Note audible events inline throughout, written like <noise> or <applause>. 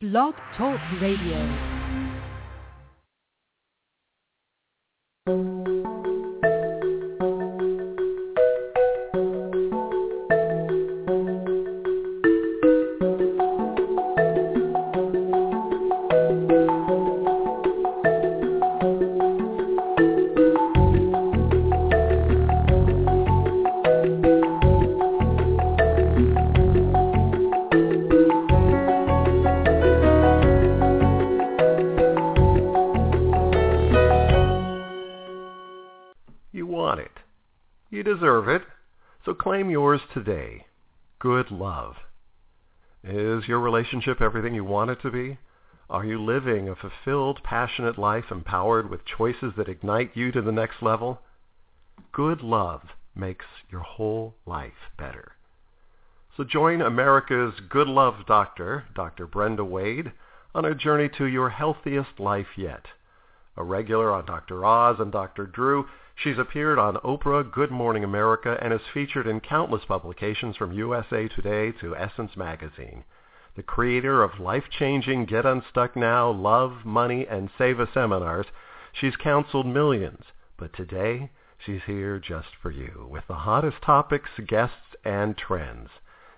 Blog Talk Radio. Relationship everything you want it to be? Are you living a fulfilled, passionate life empowered with choices that ignite you to the next level? Good love makes your whole life better. So join America's Good Love Doctor, Dr. Brenda Wade, on a journey to your healthiest life yet. A regular on Dr. Oz and Dr. Drew, she's appeared on Oprah, Good Morning America, and is featured in countless publications from USA Today to Essence Magazine. The creator of life-changing Get Unstuck Now, Love, Money, and Save a seminars, she's counseled millions. But today, she's here just for you with the hottest topics, guests, and trends.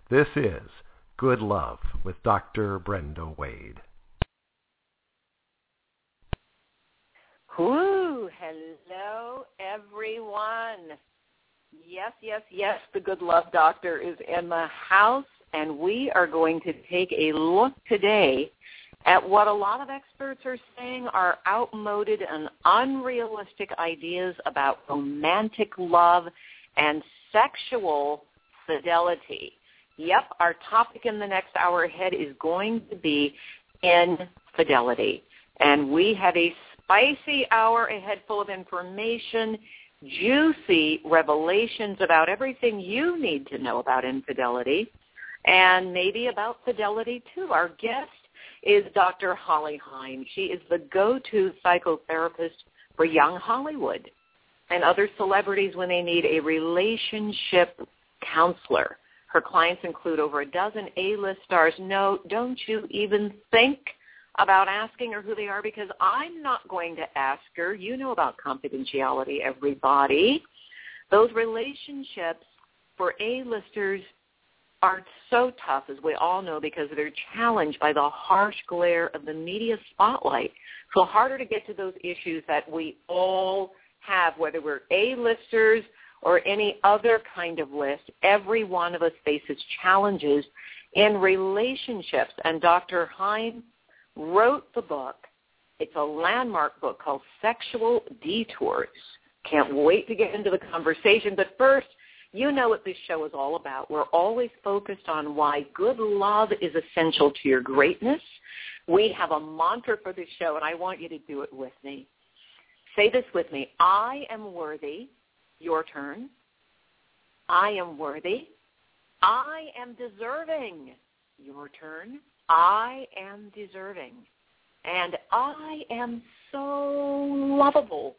This is Good Love with Dr. Brenda Wade. Whoo! Hello, everyone. Yes, yes, yes, the Good Love Doctor is in the house, and we are going to take a look today at what a lot of experts are saying are outmoded and unrealistic ideas about romantic love and sexual fidelity. Yep, our topic in the next hour ahead is going to be infidelity. And we have a spicy hour ahead full of information, juicy revelations about everything you need to know about infidelity, and maybe about fidelity too. Our guest is Dr. Holly Hein. She is the go-to psychotherapist for young Hollywood and other celebrities when they need a relationship counselor. Her clients include over a dozen A-list stars. No, don't you even think about asking her who they are because I'm not going to ask her. You know about confidentiality, everybody. Those relationships for A-listers are so tough, as we all know, because they're challenged by the harsh glare of the media spotlight. So harder to get to those issues that we all have, whether we're A-listers or any other kind of list. Every one of us faces challenges in relationships. And Dr. Hein wrote the book. It's a landmark book called Sexual Detours. Can't wait to get into the conversation. But first, you know what this show is all about. We're always focused on why good love is essential to your greatness. We have a mantra for this show, and I want you to do it with me. Say this with me. I am worthy. Your turn. I am worthy. I am deserving. Your turn. I am deserving. And I am so lovable.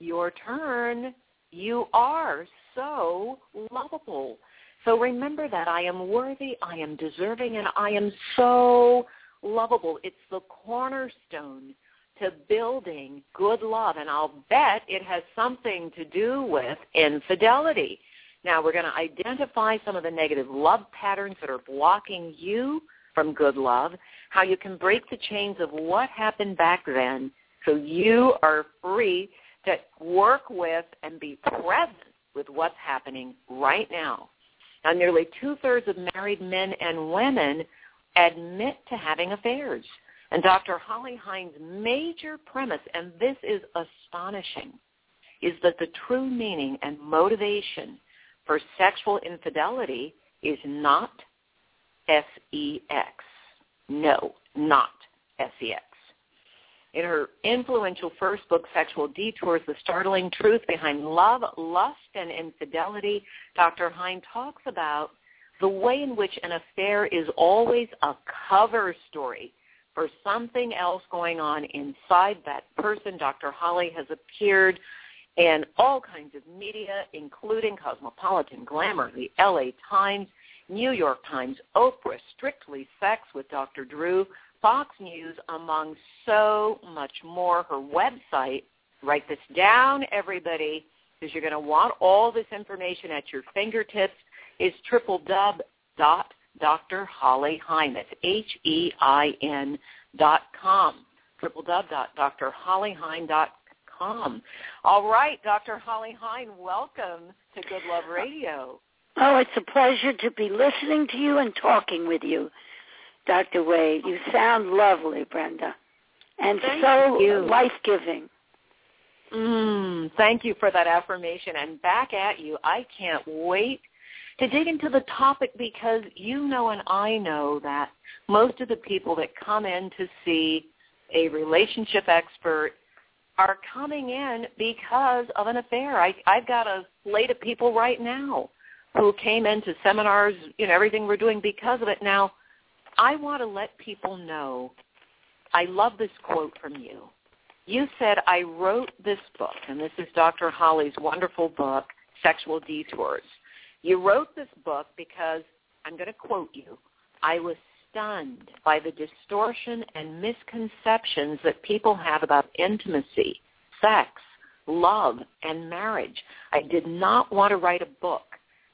Your turn. You are so lovable. So remember that I am worthy, I am deserving, and I am so lovable. It's the cornerstone to building good love. And I'll bet it has something to do with infidelity. Now we're going to identify some of the negative love patterns that are blocking you from good love, how you can break the chains of what happened back then so you are free to work with and be present with what's happening right now. Now, nearly two-thirds of married men and women admit to having affairs. And Dr. Holly Hein's major premise, and this is astonishing, is that the true meaning and motivation for sexual infidelity is not S-E-X. No, not S-E-X. In her influential first book, Sexual Detours, The Startling Truth Behind Love, Lust, and Infidelity, Dr. Hein talks about the way in which an affair is always a cover story for something else going on inside that person. Dr. Holly has appeared in all kinds of media, including Cosmopolitan, Glamour, the LA Times, New York Times, Oprah, Strictly Sex with Dr. Drew, Fox News, among so much more. Her website, write this down, everybody, because you're going to want all this information at your fingertips, is triple dub dot Dr. Holly. That's H-E-I-N dot com. Triple dub dot Dr. Holly Hein dot com. All right, Dr. Holly Hein, welcome to Good Love Radio. Oh, it's a pleasure to be listening to you and talking with you, Dr. Wade. You sound lovely, Brenda, and Thank so you. life-giving. Mm, thank you for that affirmation. And back at you. I can't wait to dig into the topic because you know and I know that most of the people that come in to see a relationship expert are coming in because of an affair. I, I've got a slate of people right now who came into seminars, you know, everything we're doing because of it. Now, I want to let people know, I love this quote from you. You said, I wrote this book, and this is Dr. Holly's wonderful book, Sexual Detours. You wrote this book because, I'm going to quote you, I was stunned by the distortion and misconceptions that people have about intimacy, sex, love, and marriage. I did not want to write a book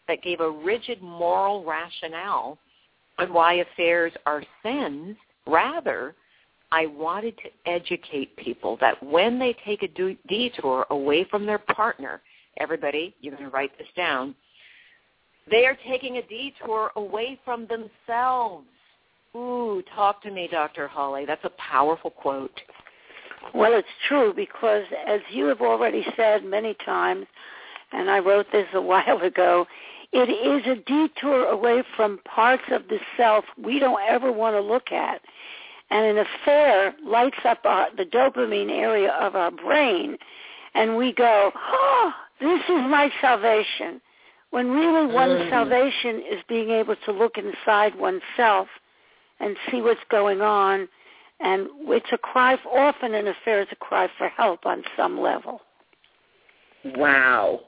that gave a rigid moral rationale on why affairs are sins. Rather, I wanted to educate people that when they take a detour away from their partner, everybody, you're going to write this down, they are taking a detour away from themselves. Ooh, talk to me, Dr. Holly. That's a powerful quote. Well, it's true because as you have already said many times, and I wrote this a <laughs> while ago, it is a detour away from parts of the self we don't ever want to look at. And an affair lights up our, the dopamine area of our brain, and we go, oh, this is my salvation. When really one's Mm. salvation is being able to look inside oneself and see what's going on. And it's a cry, for, often an affair is a cry for help on some level. Wow.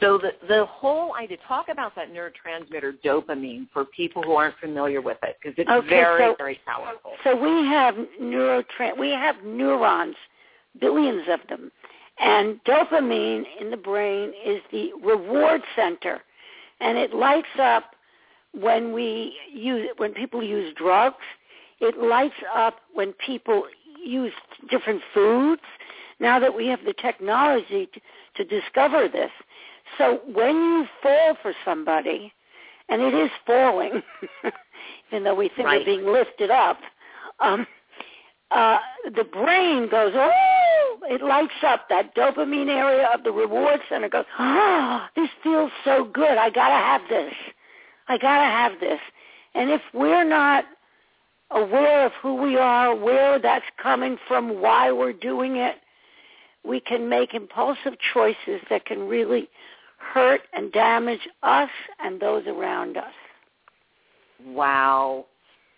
So the the whole idea, talk about that neurotransmitter dopamine for people who aren't familiar with it, because it's Okay, very, so- very powerful. So we have neurotran- we have neurons, billions of them, and dopamine in the brain is the reward center, and it lights up when we use when people use drugs. It lights up when people use different foods. Now that we have the technology to, to discover this, so when you fall for somebody, and it is falling, <laughs> even though we think Right. we're being lifted up, um, uh, the brain goes, oh, it lights up that dopamine area of the reward center. Goes, oh, this feels so good. I gotta have this. I gotta have this. And if we're not aware of who we are, where that's coming from, why we're doing it, we can make impulsive choices that can really hurt and damage us and those around us. Wow.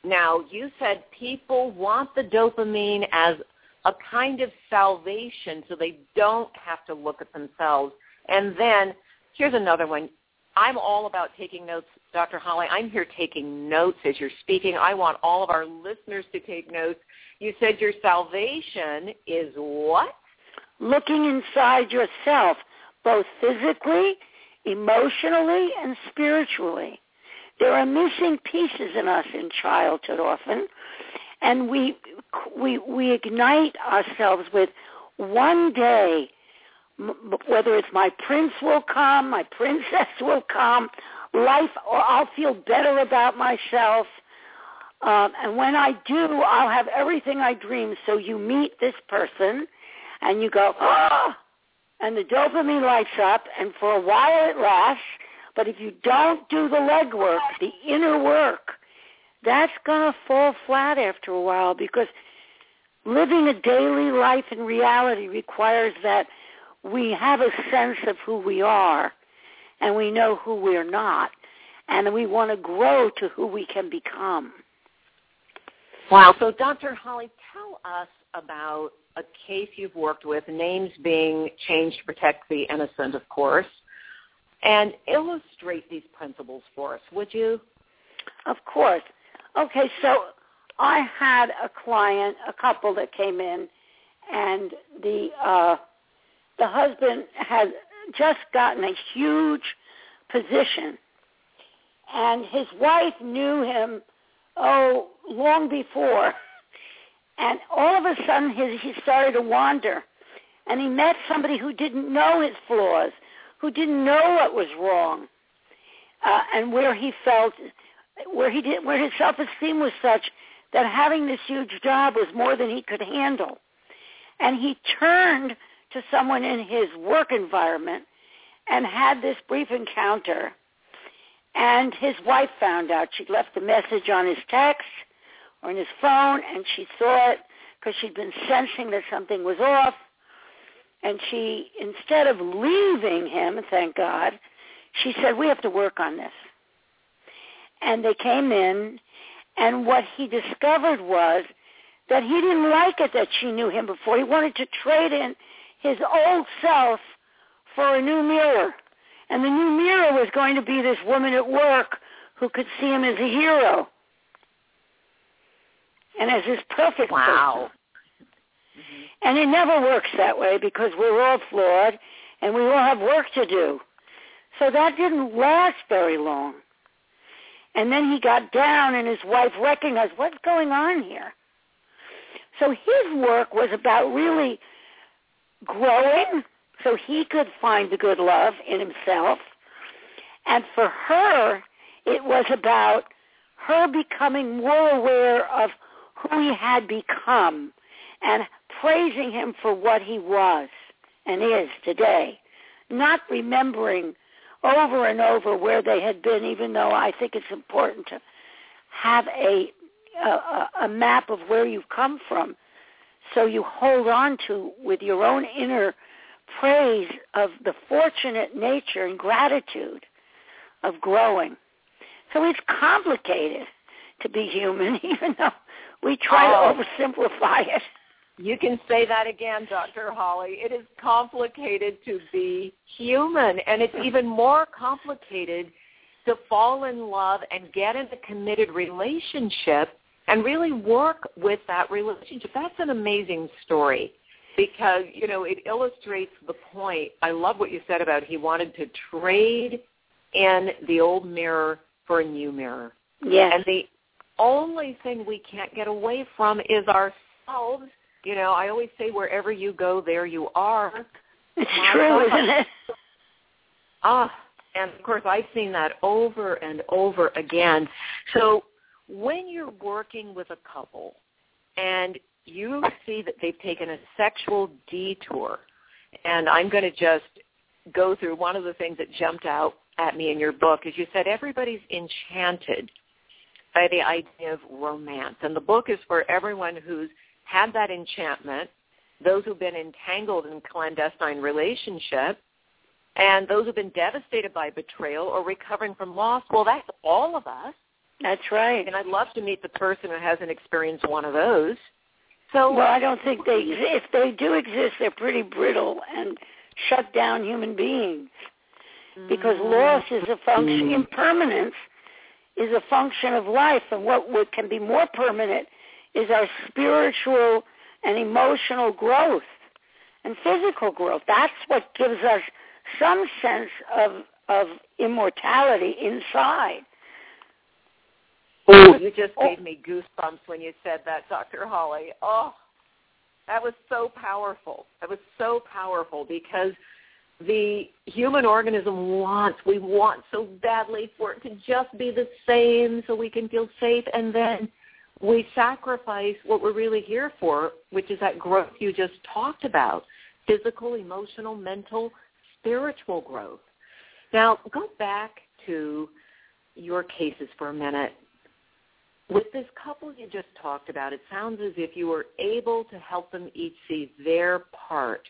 Now, you said people want the dopamine as a kind of salvation so they don't have to look at themselves. And then, here's another one. I'm all about taking notes, Dr. Holly. I'm here taking notes as you're speaking. I want all of our listeners to take notes. You said your salvation is what? Looking inside yourself, both physically, emotionally, and spiritually. There are missing pieces in us in childhood often, and we we we ignite ourselves with one day whether it's my prince will come, my princess will come, life, or I'll feel better about myself. Um, and when I do, I'll have everything I dream. So you meet this person, and you go, ah, and the dopamine lights up, and for a while it lasts. But if you don't do the legwork, the inner work, that's going to fall flat after a while because living a daily life in reality requires that we have a sense of who we are and we know who we're not and we want to grow to who we can become. Wow. So, Dr. Holly, tell us about a case you've worked with, names being changed to protect the innocent, of course, and illustrate these principles for us, would you? Of course. Okay, so I had a client, a couple that came in, and the uh, the husband had just gotten a huge position, and his wife knew him oh long before, <laughs> and all of a sudden his, he started to wander, and he met somebody who didn't know his flaws, who didn't know what was wrong, uh, and where he felt where he did where his self esteem was such that having this huge job was more than he could handle. And he turned to someone in his work environment and had this brief encounter. And his wife found out. She'd left a message on his text on his phone, and she saw it because she'd been sensing that something was off. And she, instead of leaving him, thank God, she said, we have to work on this. And they came in, and what he discovered was that he didn't like it that she knew him before. He wanted to trade in his old self for a new mirror. And the new mirror was going to be this woman at work who could see him as a hero and as his perfect wow. person. And it never works that way because we're all flawed and we all have work to do. So that didn't last very long. And then he got down and his wife recognized what's going on here. So his work was about really growing so he could find the good love in himself. And for her, it was about her becoming more aware of who he had become and praising him for what he was and is today, not remembering over and over where they had been, even though I think it's important to have a, a, a map of where you've come from so you hold on to with your own inner praise of the fortunate nature and gratitude of growing. So it's complicated to be human, <laughs> even though we try oh. to oversimplify it. You can say that again, Dr. Holly. It is complicated to be human, and it's even more complicated to fall in love and get in a committed relationship and really work with that relationship. That's an amazing story because, you know, it illustrates the point. I love what you said about he wanted to trade in the old mirror for a new mirror. Yes. And the only thing we can't get away from is ourselves you know, I always say wherever you go, there you are. It's My true, God. isn't it? Ah, and of course I've seen that over and over again. So when you're working with a couple and you see that they've taken a sexual detour, and I'm going to just go through one of the things that jumped out at me in your book is you said everybody's enchanted by the idea of romance. And the book is for everyone who's had that enchantment, those who've been entangled in clandestine relationships, and those who've been devastated by betrayal or recovering from loss. Well, that's all of us. That's right. And I'd love to meet the person who hasn't experienced one of those. So well, I don't think they if they do exist, they're pretty brittle and shut down human beings. Because mm-hmm. loss is a function, impermanence is a function of life, and what, what can be more permanent is our spiritual and emotional growth and physical growth. That's what gives us some sense of of immortality inside. Oh, you just gave me goosebumps when you said that, Dr. Holly. Oh, that was so powerful. That was so powerful because the human organism wants, we want so badly for it to just be the same so we can feel safe and then we sacrifice what we're really here for, which is that growth you just talked about, physical, emotional, mental, spiritual growth. Now, go back to your cases for a minute. With this couple you just talked about, it sounds as if you were able to help them each see their part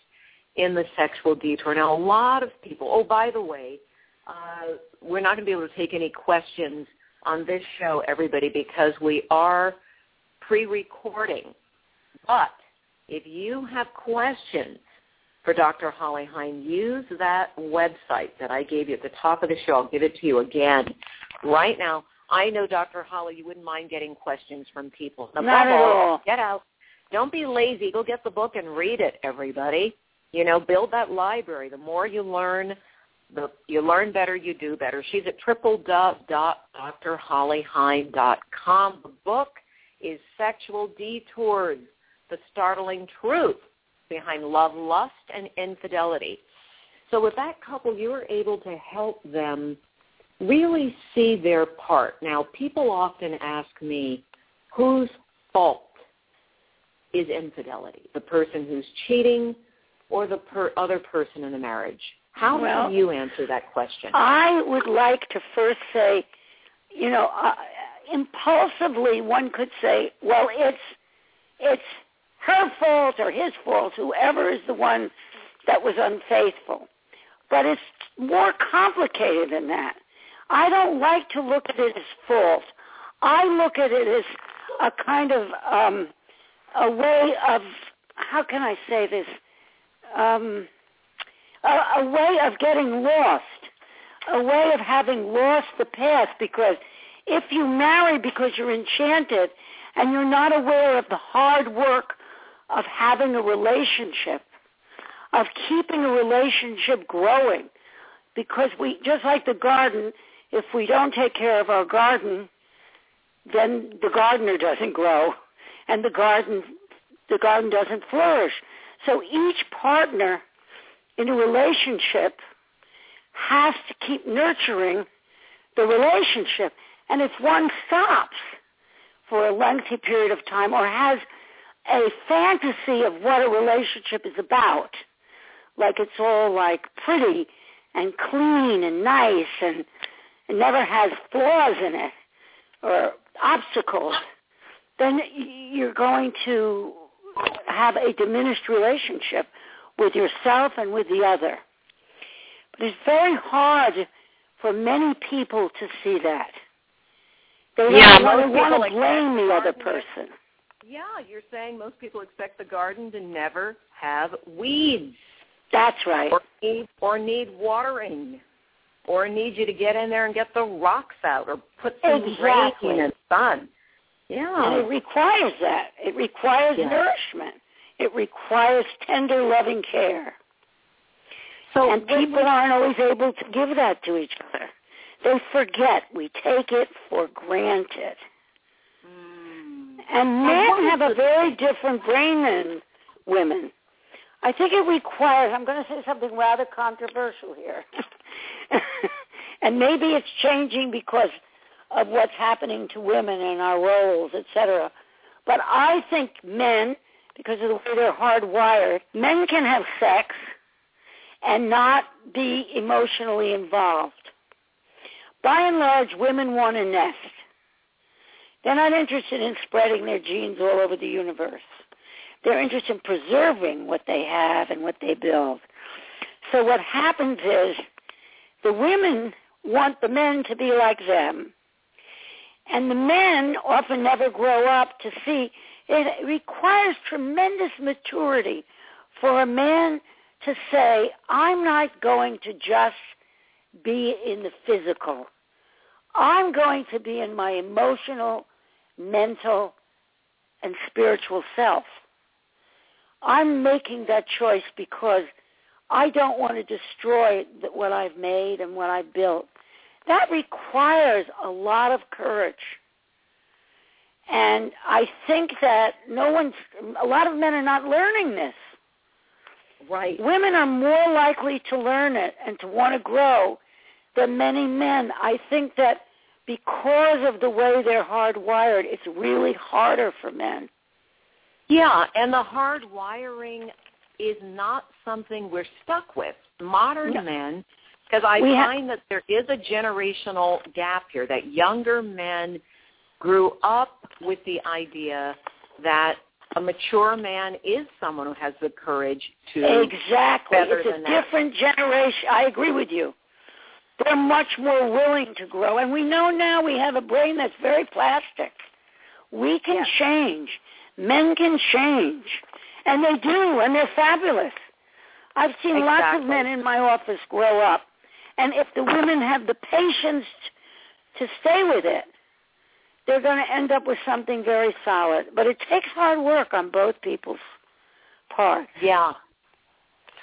in the sexual detour. Now, a lot of people, oh, by the way, uh, we're not going to be able to take any questions on this show, everybody, because we are pre-recording. But if you have questions for Dr. Holly Hein, use that website that I gave you at the top of the show. I'll give it to you again. Right now, I know, Dr. Holly, you wouldn't mind getting questions from people. Not at all. Get out. Don't be lazy. Go get the book and read it, everybody. You know, build that library. The more you learn, the you learn better, you do better. She's at www.drhollyhein.com. The book is Sexual Detours, the startling truth behind love, lust, and infidelity. So with that couple, you were able to help them really see their part. Now, people often ask me, whose fault is infidelity? The person who's cheating or the per- other person in the marriage? How well, do you answer that question? I would like to first say, you know, uh, impulsively one could say, well, it's it's her fault or his fault, whoever is the one that was unfaithful. But it's more complicated than that. I don't like to look at it as fault. I look at it as a kind of um, a way of how can I say this? Um, a, a way of getting lost, a way of having lost the path. Because if you marry because you're enchanted and you're not aware of the hard work of having a relationship, of keeping a relationship growing, because we just like the garden if we don't take care of our garden, then the gardener doesn't grow and the garden the garden doesn't flourish. So each partner in a relationship has to keep nurturing the relationship. And if one stops for a lengthy period of time or has a fantasy of what a relationship is about, like it's all like pretty and clean and nice and it never has flaws in it or obstacles, then you're going to have a diminished relationship with yourself and with the other. But it's very hard for many people to see that. They yeah, want, want to blame the other person. Yeah, you're saying most people expect the garden to never have weeds. That's right. Or need, or need watering or need you to get in there and get the rocks out or put some exactly. rain and sun. Yeah. And it requires that. It requires nourishment. It requires tender, loving care. So and people aren't always able to give that to each other. They forget. We take it for granted. Mm. And men have a very different brain than women. I think it requires, I'm going to say something rather controversial here. <laughs> and maybe it's changing because of what's happening to women and our roles, etc. But I think men, because of the way they're hardwired, men can have sex and not be emotionally involved. By and large, women want a nest. They're not interested in spreading their genes all over the universe. They're interested in preserving what they have and what they build. So what happens is the women want the men to be like them. And the men often never grow up to see. It requires tremendous maturity for a man to say, I'm not going to just be in the physical. I'm going to be in my emotional, mental, and spiritual self. I'm making that choice because I don't want to destroy what I've made and what I've built. That requires a lot of courage. And I think that no one's, a lot of men are not learning this. Right. Women are more likely to learn it and to want to grow than many men. I think that because of the way they're hardwired, it's really harder for men. Yeah, and the hard wiring is not something we're stuck with. Modern no. men, because I we find that there is a generational gap here, that younger men grew up with the idea that a mature man is someone who has the courage to exactly. Better it's a that. different generation. I agree with you. They're much more willing to grow, and we know now we have a brain that's very plastic. We can change. Men can change. And they do, and they're fabulous. I've seen lots of men in my office grow up. And if the women have the patience to stay with it, they're going to end up with something very solid. But it takes hard work on both people's part. Yeah.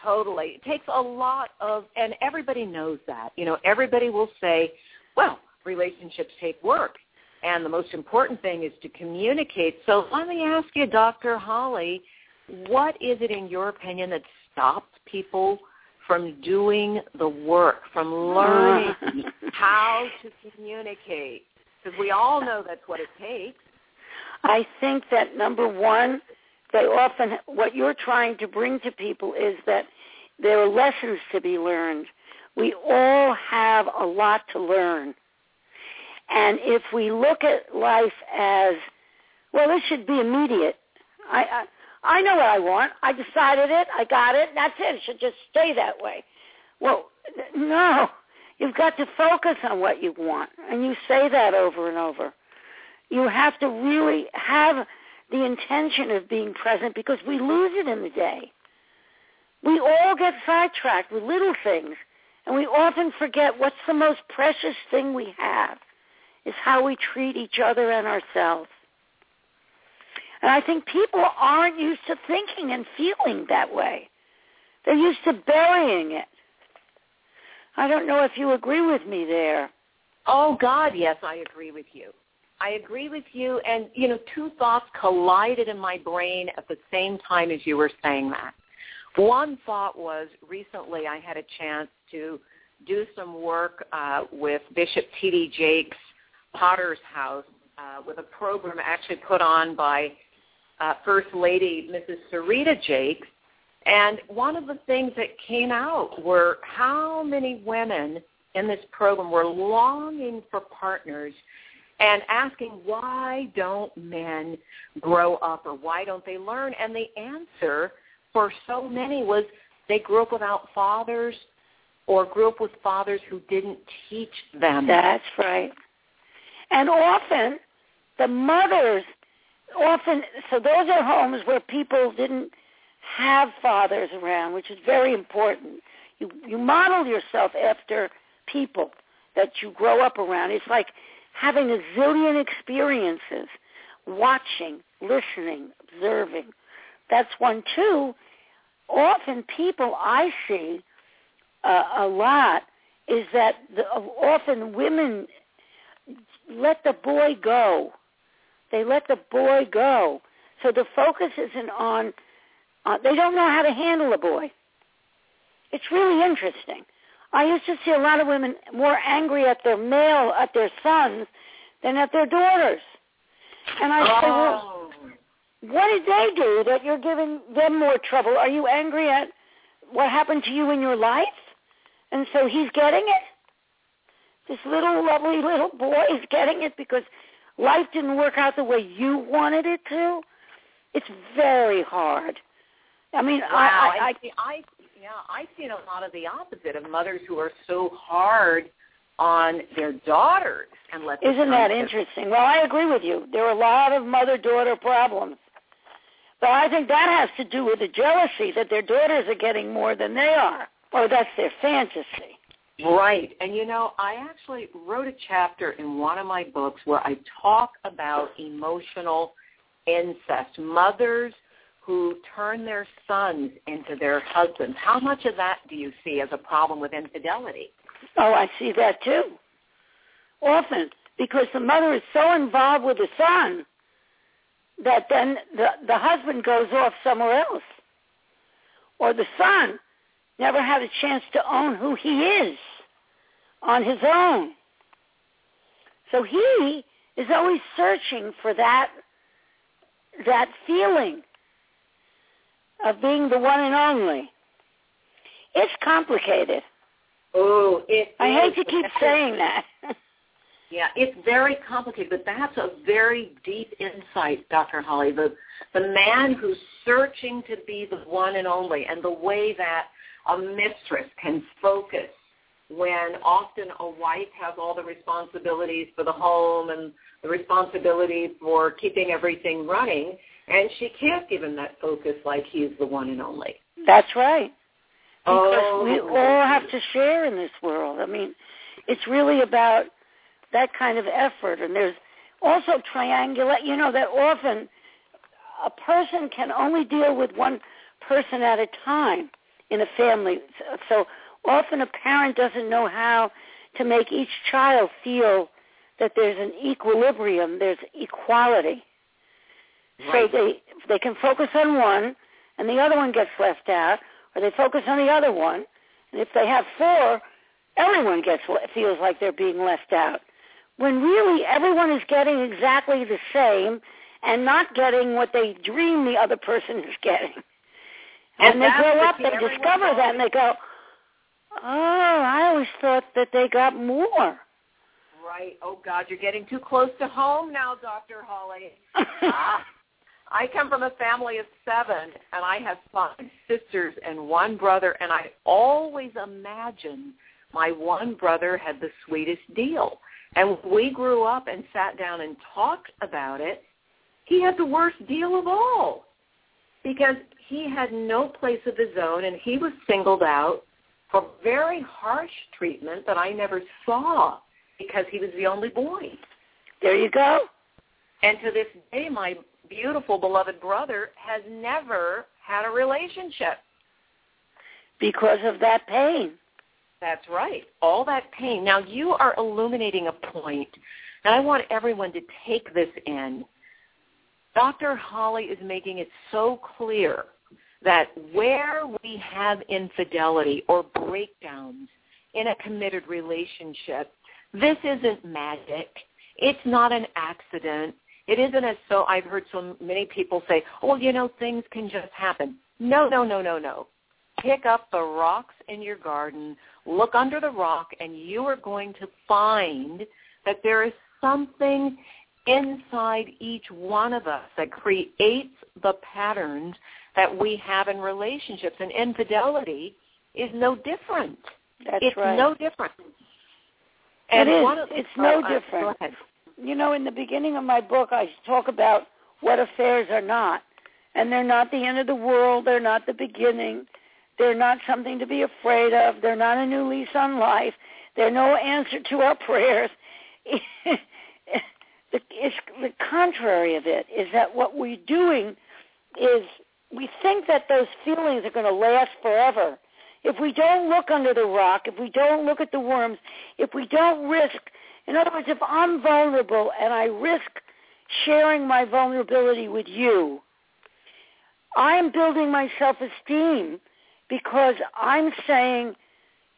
Totally. It takes a lot of, and everybody knows that. You know, everybody will say, well, relationships take work. And the most important thing is to communicate. So let me ask you, Dr. Holly, what is it in your opinion that stops people from doing the work, from learning <laughs> oh. how to communicate? Because we all know that's what it takes. I think that number one, they often, what you're trying to bring to people is that there are lessons to be learned. We all have a lot to learn. And if we look at life as, well, this should be immediate. I, I know what I want. I decided it. I got it. That's it. It should just stay that way. Well, no. You've got to focus on what you want, and you say that over and over. You have to really have the intention of being present because we lose it in the day. We all get sidetracked with little things, and we often forget what's the most precious thing we have is how we treat each other and ourselves. And I think people aren't used to thinking and feeling that way. They're used to burying it. I don't know if you agree with me there. Oh God, yes, I agree with you. I agree with you and you know, two thoughts collided in my brain at the same time as you were saying that. One thought was recently I had a chance to do some work uh, with Bishop T.D. Jakes Potter's House uh, with a program actually put on by uh, First Lady Mrs. Serita Jakes. And one of the things that came out were how many women in this program were longing for partners and asking why don't men grow up or why don't they learn? And the answer for so many was they grew up without fathers or grew up with fathers who didn't teach them. That's right. And often the mothers often so those are homes where people didn't have fathers around, which is very important. You you model yourself after people that you grow up around. It's like having a zillion experiences, watching, listening, observing. That's one. Two, often people I see uh, a lot is that the, often women let the boy go they let the boy go. So the focus isn't on, uh, they don't know how to handle a boy. It's really interesting. I used to see a lot of women more angry at their male, at their sons, than at their daughters. And I oh. say, well, what did they do that you're giving them more trouble? Are you angry at what happened to you in your life? And so he's getting it? This little lovely little boy is getting it because life didn't work out the way you wanted it to, it's very hard. I mean, wow, I, I, I, I, yeah, I've seen a lot of the opposite of mothers who are so hard on their daughters and let. Isn't that interesting? Well, I agree with you. There are a lot of mother-daughter problems, but I think that has to do with the jealousy that their daughters are getting more than they are, or that's their fantasy. Right. And you know, I actually wrote a chapter in one of my books where I talk about emotional incest, mothers who turn their sons into their husbands. How much of that do you see as a problem with infidelity? Oh, I see that too. Often, because the mother is so involved with the son that then the, the husband goes off somewhere else. Or the son never had a chance to own who he is on his own. So he is always searching for that that feeling of being the one and only. It's complicated. Oh, it I hate to keep saying that. yeah, it's very complicated, but that's a very deep insight, Dr. Holly. The the man who's searching to be the one and only and the way that a mistress can focus when often a wife has all the responsibilities for the home and the responsibility for keeping everything running, and she can't give him that focus like he's the one and only. That's right. Because oh. we all have to share in this world. I mean, it's really about that kind of effort, and there's also triangulate. You know that often a person can only deal with one person at a time in a family. So often a parent doesn't know how to make each child feel that there's an equilibrium, there's equality. Right. So they they can focus on one and the other one gets left out, or they focus on the other one, and if they have four, everyone gets feels like they're being left out. When really everyone is getting exactly the same and not getting what they dream the other person is <laughs> getting. And they grow up, they discover that and they go, "Oh, I always thought that they got more." Right. Oh God, you're getting too close to home now, Dr. Holly. Ah, <laughs> I come from a family of seven, and I have five sisters and one brother, and I always imagine my one brother had the sweetest deal. And when we grew up and sat down and talked about it, he had the worst deal of all because he had no place of his own, and he was singled out for very harsh treatment that I never saw because he was the only boy. there you go. And to this day, my beautiful beloved brother has never had a relationship. Because of that pain. That's right. All that pain. Now you are illuminating a point, and I want everyone to take this in. Dr. Holly is making it so clear that where we have infidelity or breakdowns in a committed relationship, this isn't magic. It's not an accident. It isn't as so I've heard so many people say, oh, you know, things can just happen. No, no, no, no, no. Pick up the rocks in your garden, look under the rock, and you are going to find that there is something inside each one of us that creates the patterns that we have in relationships. And infidelity is no different. That's it's right. no different. It And is. one of- It's no uh, different. You know, in the beginning of my book, I talk about what affairs are not. And they're not the end of the world. They're not the beginning. They're not something to be afraid of. They're not a new lease on life. They're no answer to our <laughs> prayers. The, the contrary of it is that what we're doing is we think that those feelings are going to last forever. If we don't look under the rock, if we don't look at the worms, if we don't risk, in other words, if I'm vulnerable and I risk sharing my vulnerability with you, I'm building my self-esteem because I'm saying,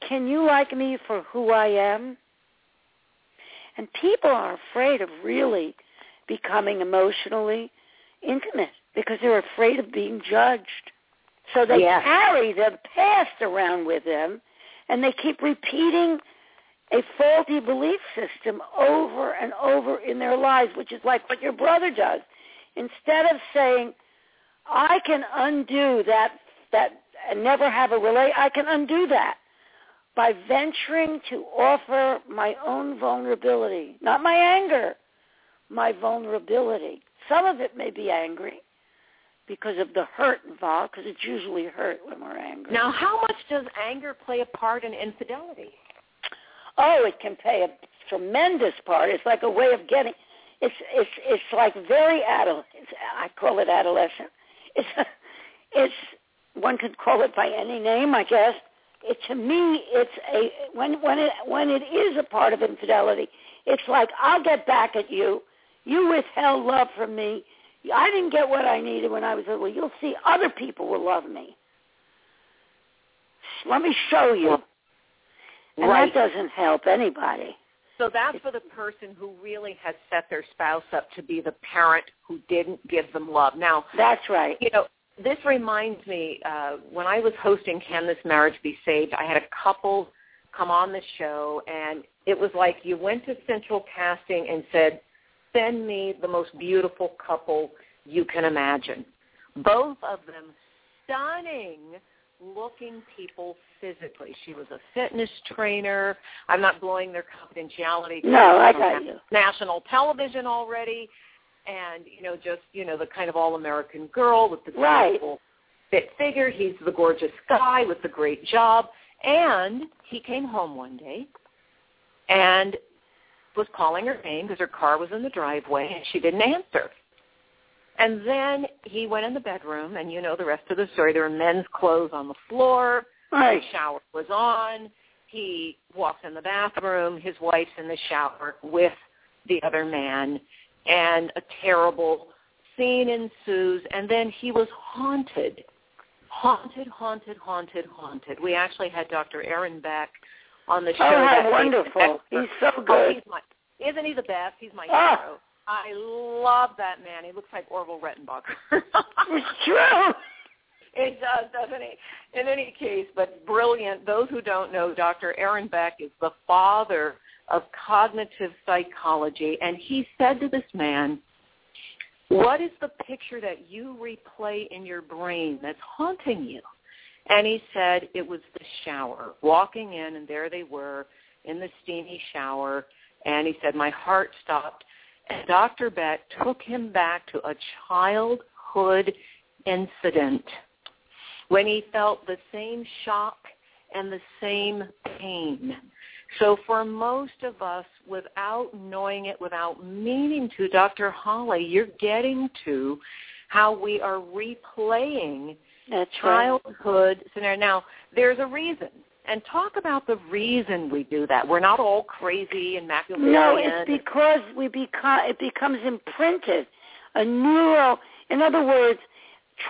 can you like me for who I am? And people are afraid of really becoming emotionally intimate because they're afraid of being judged. So they Yes. carry their past around with them and they keep repeating a faulty belief system over and over in their lives, which is like what your brother does. Instead of saying, I can undo that that and never have a relate I can undo that by venturing to offer my own vulnerability, not my anger, my vulnerability. Some of it may be angry because of the hurt involved, because it's usually hurt when we're angry. Now, how much does anger play a part in infidelity? Oh, it can play a tremendous part. It's like a way of getting. It's it's it's like very. It's, I call it adolescent. It's <laughs> it's one could call it by any name, I guess. It to me, it's a when when it when it is a part of infidelity. It's like I'll get back at you. You withheld love from me. I didn't get what I needed when I was little. You'll see other people will love me. Let me show you. And Right. that doesn't help anybody. So that's for the person who really has set their spouse up to be the parent who didn't give them love. Now, That's right. you know, this reminds me, uh, when I was hosting Can This Marriage Be Saved, I had a couple come on the show, and it was like you went to central casting and said, send me the most beautiful couple you can imagine. Both of them stunning looking people physically. She was a fitness trainer. I'm not blowing their confidentiality. No, I got you. National television already and you know just you know the kind of all American girl with the Right. beautiful fit figure. He's the gorgeous guy with the great job, and he came home one day, and was calling her name because her car was in the driveway and she didn't answer. And then he went in the bedroom, and you know the rest of the story. There were men's clothes on the floor. Right. The shower was on. He walks in the bathroom. His wife's in the shower with the other man, and a terrible scene ensues. And then he was haunted, haunted, haunted, haunted, haunted. We actually had Dr. Aaron Beck on the show. Oh, how wonderful. He's so Oh, good. he's my, isn't he the best? He's my Ah. hero. I love that man. He looks like Orville Redenbacher. <laughs> It's true. It does, doesn't he? In any case, but brilliant. Those who don't know, Dr. Aaron Beck is the father of cognitive psychology, and he said to this man, what is the picture that you replay in your brain that's haunting you? And he said it was the shower, walking in, and there they were in the steamy shower, and he said, my heart stopped. And Dr. Beck took him back to a childhood incident when he felt the same shock and the same pain. So for most of us, without knowing it, without meaning to, Dr. Holly, you're getting to how we are replaying That's right. childhood scenario. Now, there's a reason. And talk about the reason we do that. We're not all crazy and Machiavellian. No, it's because we become it becomes imprinted. A neural, in other words,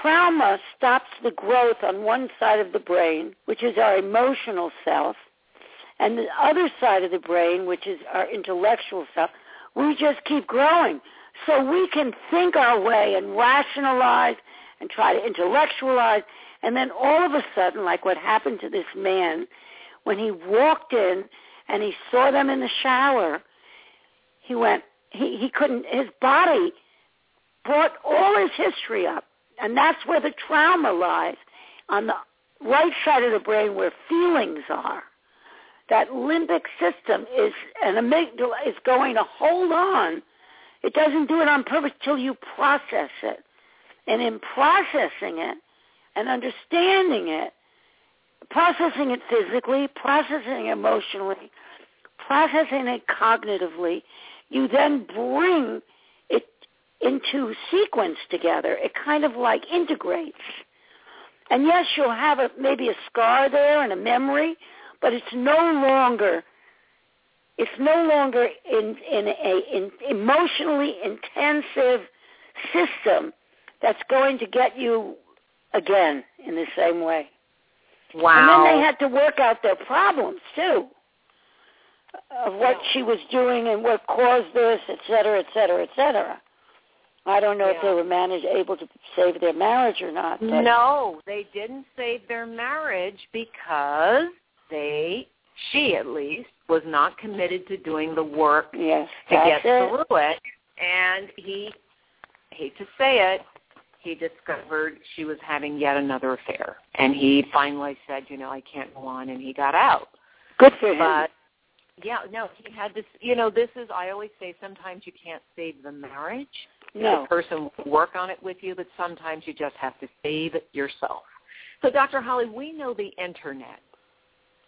trauma stops the growth on one side of the brain, which is our emotional self, and the other side of the brain, which is our intellectual self, we just keep growing. So we can think our way and rationalize and try to intellectualize, and then all of a sudden, like what happened to this man, when he walked in and he saw them in the shower, he went, he, he couldn't, his body brought all his history up. And that's where the trauma lies, on the right side of the brain where feelings are. That limbic system is, an amygdala is going to hold on. It doesn't do it on purpose till you process it. And in processing it and understanding it, processing it physically, processing it emotionally, processing it cognitively, you then bring it into sequence together. It kind of like integrates. And yes, you'll have a, maybe a scar there and a memory, but it's no longer it's no longer in in a in emotionally intensive system that's going to get you again in the same way. wow. And then they had to work out their problems too, of what she was doing and what caused this, et cetera, et cetera, et cetera. I don't know if they were managed able to save their marriage or not. No, they didn't save their marriage because they, she at least, was not committed to doing the work to get it. through it. And he, hate to say it, he discovered she was having yet another affair. And he finally said, you know, I can't go on, and he got out. Good for him. But yeah, no, he had this. You know, this is. I always say sometimes you can't save the marriage. no. The person will work on it with you, but sometimes you just have to save it yourself. So, Dr. Holly, we know the internet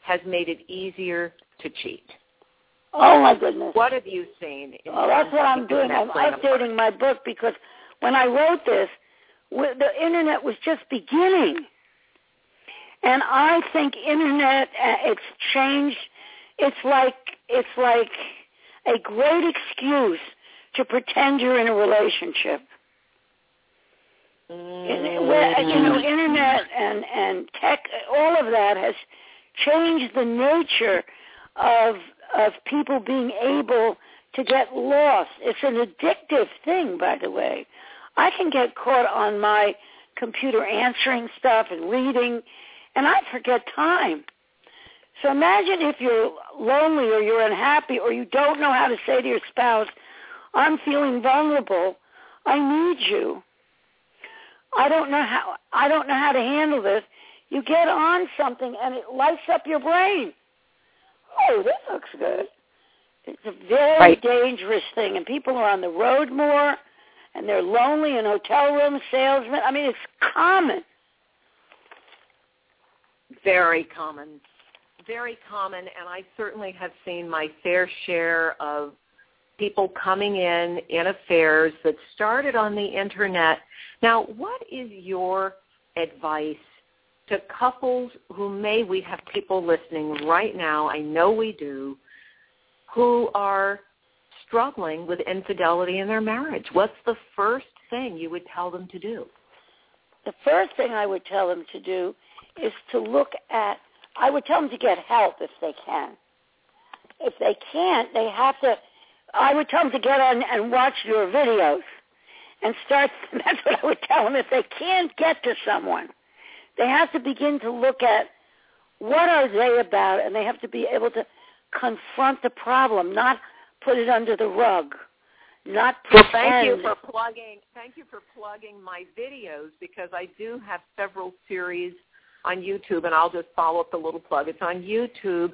has made it easier to cheat. Oh my goodness. What have you seen? In Well, that's what I'm doing. I'm playing a part? updating my book because when I wrote this, the internet was just beginning, and I think internet uh, it's changed. It's like it's like a great excuse to pretend you're in a relationship. Mm. You know, internet and and tech, all of that has changed the nature of of people being able to get lost. It's an addictive thing, by the way. I can get caught on my computer answering stuff and reading, and I forget time. So imagine if you're lonely or you're unhappy or you don't know how to say to your spouse, I'm feeling vulnerable. I need you. I don't know how I don't know how to handle this. You get on something and it lights up your brain. Oh, this looks good. It's a very Right. dangerous thing, and people are on the road more, and they're lonely in hotel rooms, salesmen. I mean, it's common. Very common. Very common, and I certainly have seen my fair share of people coming in in affairs that started on the internet. Now, what is your advice to couples who may, we have people listening right now, I know we do, who are struggling with infidelity in their marriage? What's the first thing you would tell them to do? The first thing I would tell them to do is to look at, I would tell them to get help if they can. If they can't, they have to, I would tell them to get on and watch your videos and start, <laughs> that's what I would tell them. If they can't get to someone, they have to begin to look at what are they about and they have to be able to confront the problem, not put it under the rug. Not pretend. Well, thank you for plugging. Thank you for plugging my videos because I do have several series on YouTube, and I'll just follow up the little plug. It's on YouTube,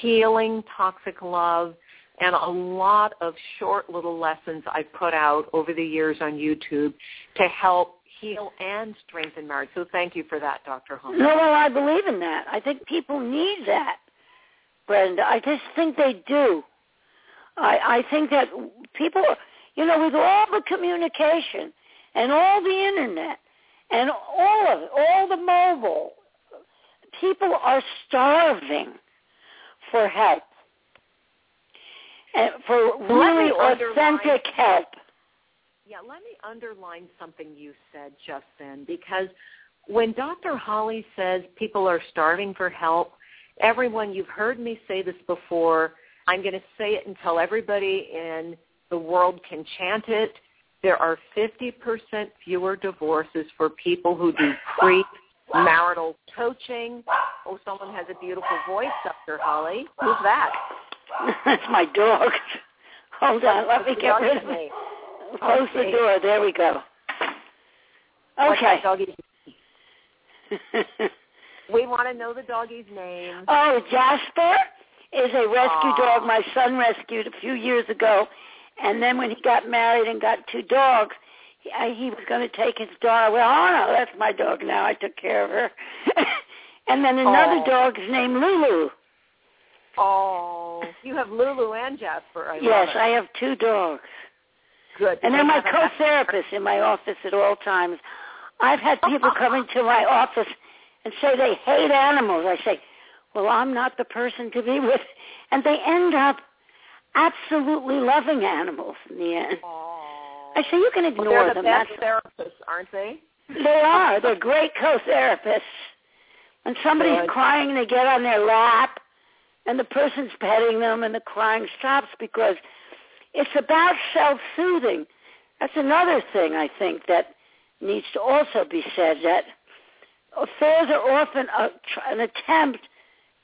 Healing Toxic Love, and a lot of short little lessons I've put out over the years on YouTube to help heal and strengthen marriage. So thank you for that, Dr. Holmes. No, well, I believe in that. I think people need that, Brenda. I just think they do. I, I think that people, you know, with all the communication and all the internet and all of it, all the mobile, people are starving for help and for really authentic help. Yeah, let me underline something you said just then because when Dr. Holly says people are starving for help, everyone, you've heard me say this before. I'm going to say it until everybody in the world can chant it. There are 50% fewer divorces for people who do pre-marital coaching. Oh, someone has a beautiful voice, Dr. Holly. Who's that? <laughs> That's my dog. Hold on, let me get rid of it. Close okay. the door. There we go. Okay. <laughs> <laughs> we want to know the doggy's name. Oh, Jasper is a rescue Aww. dog my son rescued a few years ago. And then when he got married and got two dogs, he, he was going to take his dog. Well, oh no, that's my dog now. I took care of her. <laughs> and then another Aww. dog is named Lulu. Oh, you have Lulu and Jasper. I yes, I have two dogs. Good. And they're my co-therapists in my office at all times. I've had people come into my office and say they hate animals. I say, well, I'm not the person to be with. And they end up absolutely loving animals in the end. Aww. I say, you can ignore well, they're them. The best therapists, aren't they? They are. They're great co-therapists. When somebody's Good. crying, they get on their lap, and the person's petting them, and the crying stops because it's about self-soothing. That's another thing I think that needs to also be said, that affairs are often a, an attempt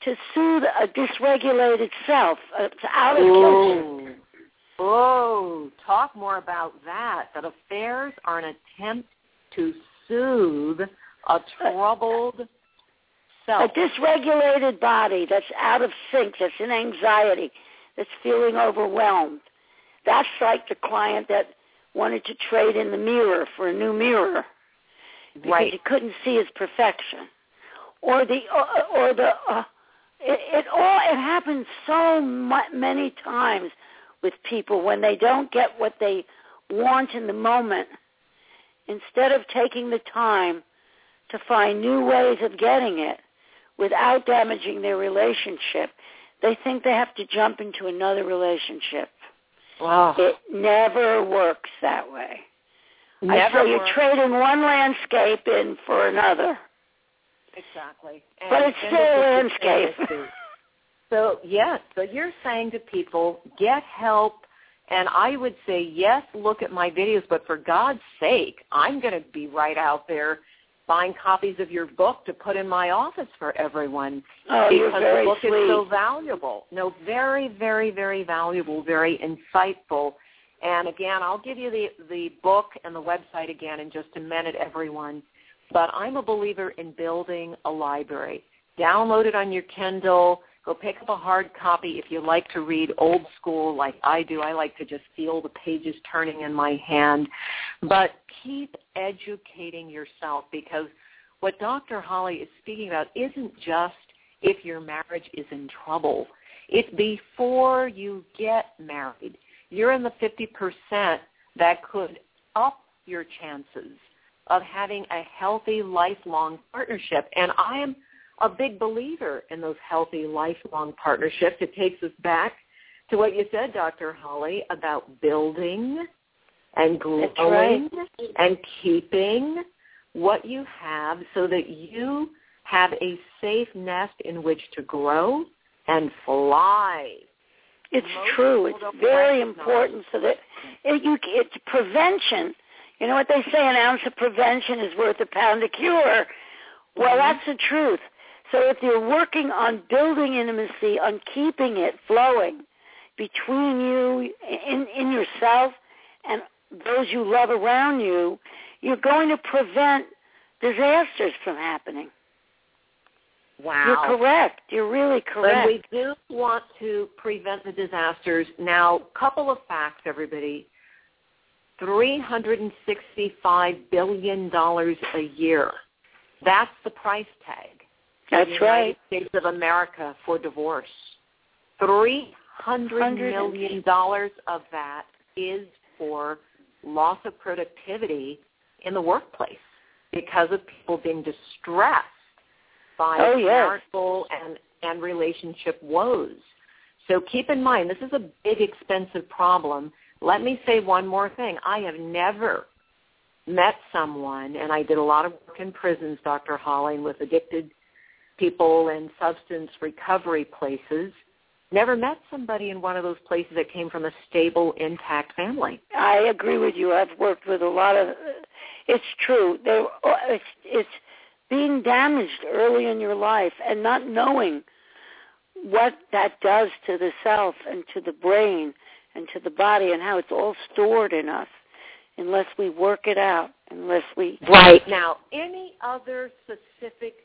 to soothe a dysregulated self. Uh, it's out of kilter. Oh, talk more about that. That affairs are an attempt to soothe a troubled self. A dysregulated body that's out of sync, that's in anxiety, that's feeling overwhelmed. That's like the client that wanted to trade in the mirror for a new mirror because right. he couldn't see his perfection, or the uh, or the uh, it, it all it happens so mu- many times with people when they don't get what they want in the moment. Instead of taking the time to find new ways of getting it without damaging their relationship, they think they have to jump into another relationship. Wow. It never works that way. Never I say you're trading one landscape in for another. Exactly. And, but it's still a landscape. so, yes, so you're saying to people, get help. And I would say, yes, look at my videos, but for God's sake, I'm going to be right out there buying copies of your book to put in my office for everyone oh, because the book sweet. is so valuable. No, very, very, very valuable, very insightful. And again, I'll give you the the book and the website again in just a minute, everyone. But I'm a believer in building a library. Download it on your Kindle. Go pick up a hard copy if you like to read old school like I do. I like to just feel the pages turning in my hand. But keep educating yourself because what Dr. Holly is speaking about isn't just if your marriage is in trouble. It's before you get married. you're in the 50% that could up your chances of having a healthy lifelong partnership. And I am a big believer in those healthy lifelong partnerships. It takes us back to what you said, Dr. Holly, about building and growing right. and keeping what you have so that you have a safe nest in which to grow and fly. It's Most true. It's very important so that it, you, it's prevention. You know what they say, an ounce of prevention is worth a pound of cure. Well, Mhm. that's the truth. So if you're working on building intimacy, on keeping it flowing between you, in, in yourself, and those you love around you, you're going to prevent disasters from happening. Wow. You're correct. You're really correct. And we do want to prevent the disasters. Now, couple of facts, everybody. $365 billion a year. That's the price tag. That's the right. States of America for divorce. $300 million of that is for loss of productivity in the workplace because of people being distressed by Oh, yes. marital and, and relationship woes. So keep in mind, this is a big, expensive problem. Let me say one more thing. I have never met someone, and I did a lot of work in prisons, Dr. Holling, with addicted people in substance recovery places. Never met somebody in one of those places that came from a stable, intact family. I agree with you. I've worked with a lot of. It's true. There, it's it's being damaged early in your life and not knowing what that does to the self and to the brain and to the body and how it's all stored in us unless we work it out, unless we Right. Now, any other specific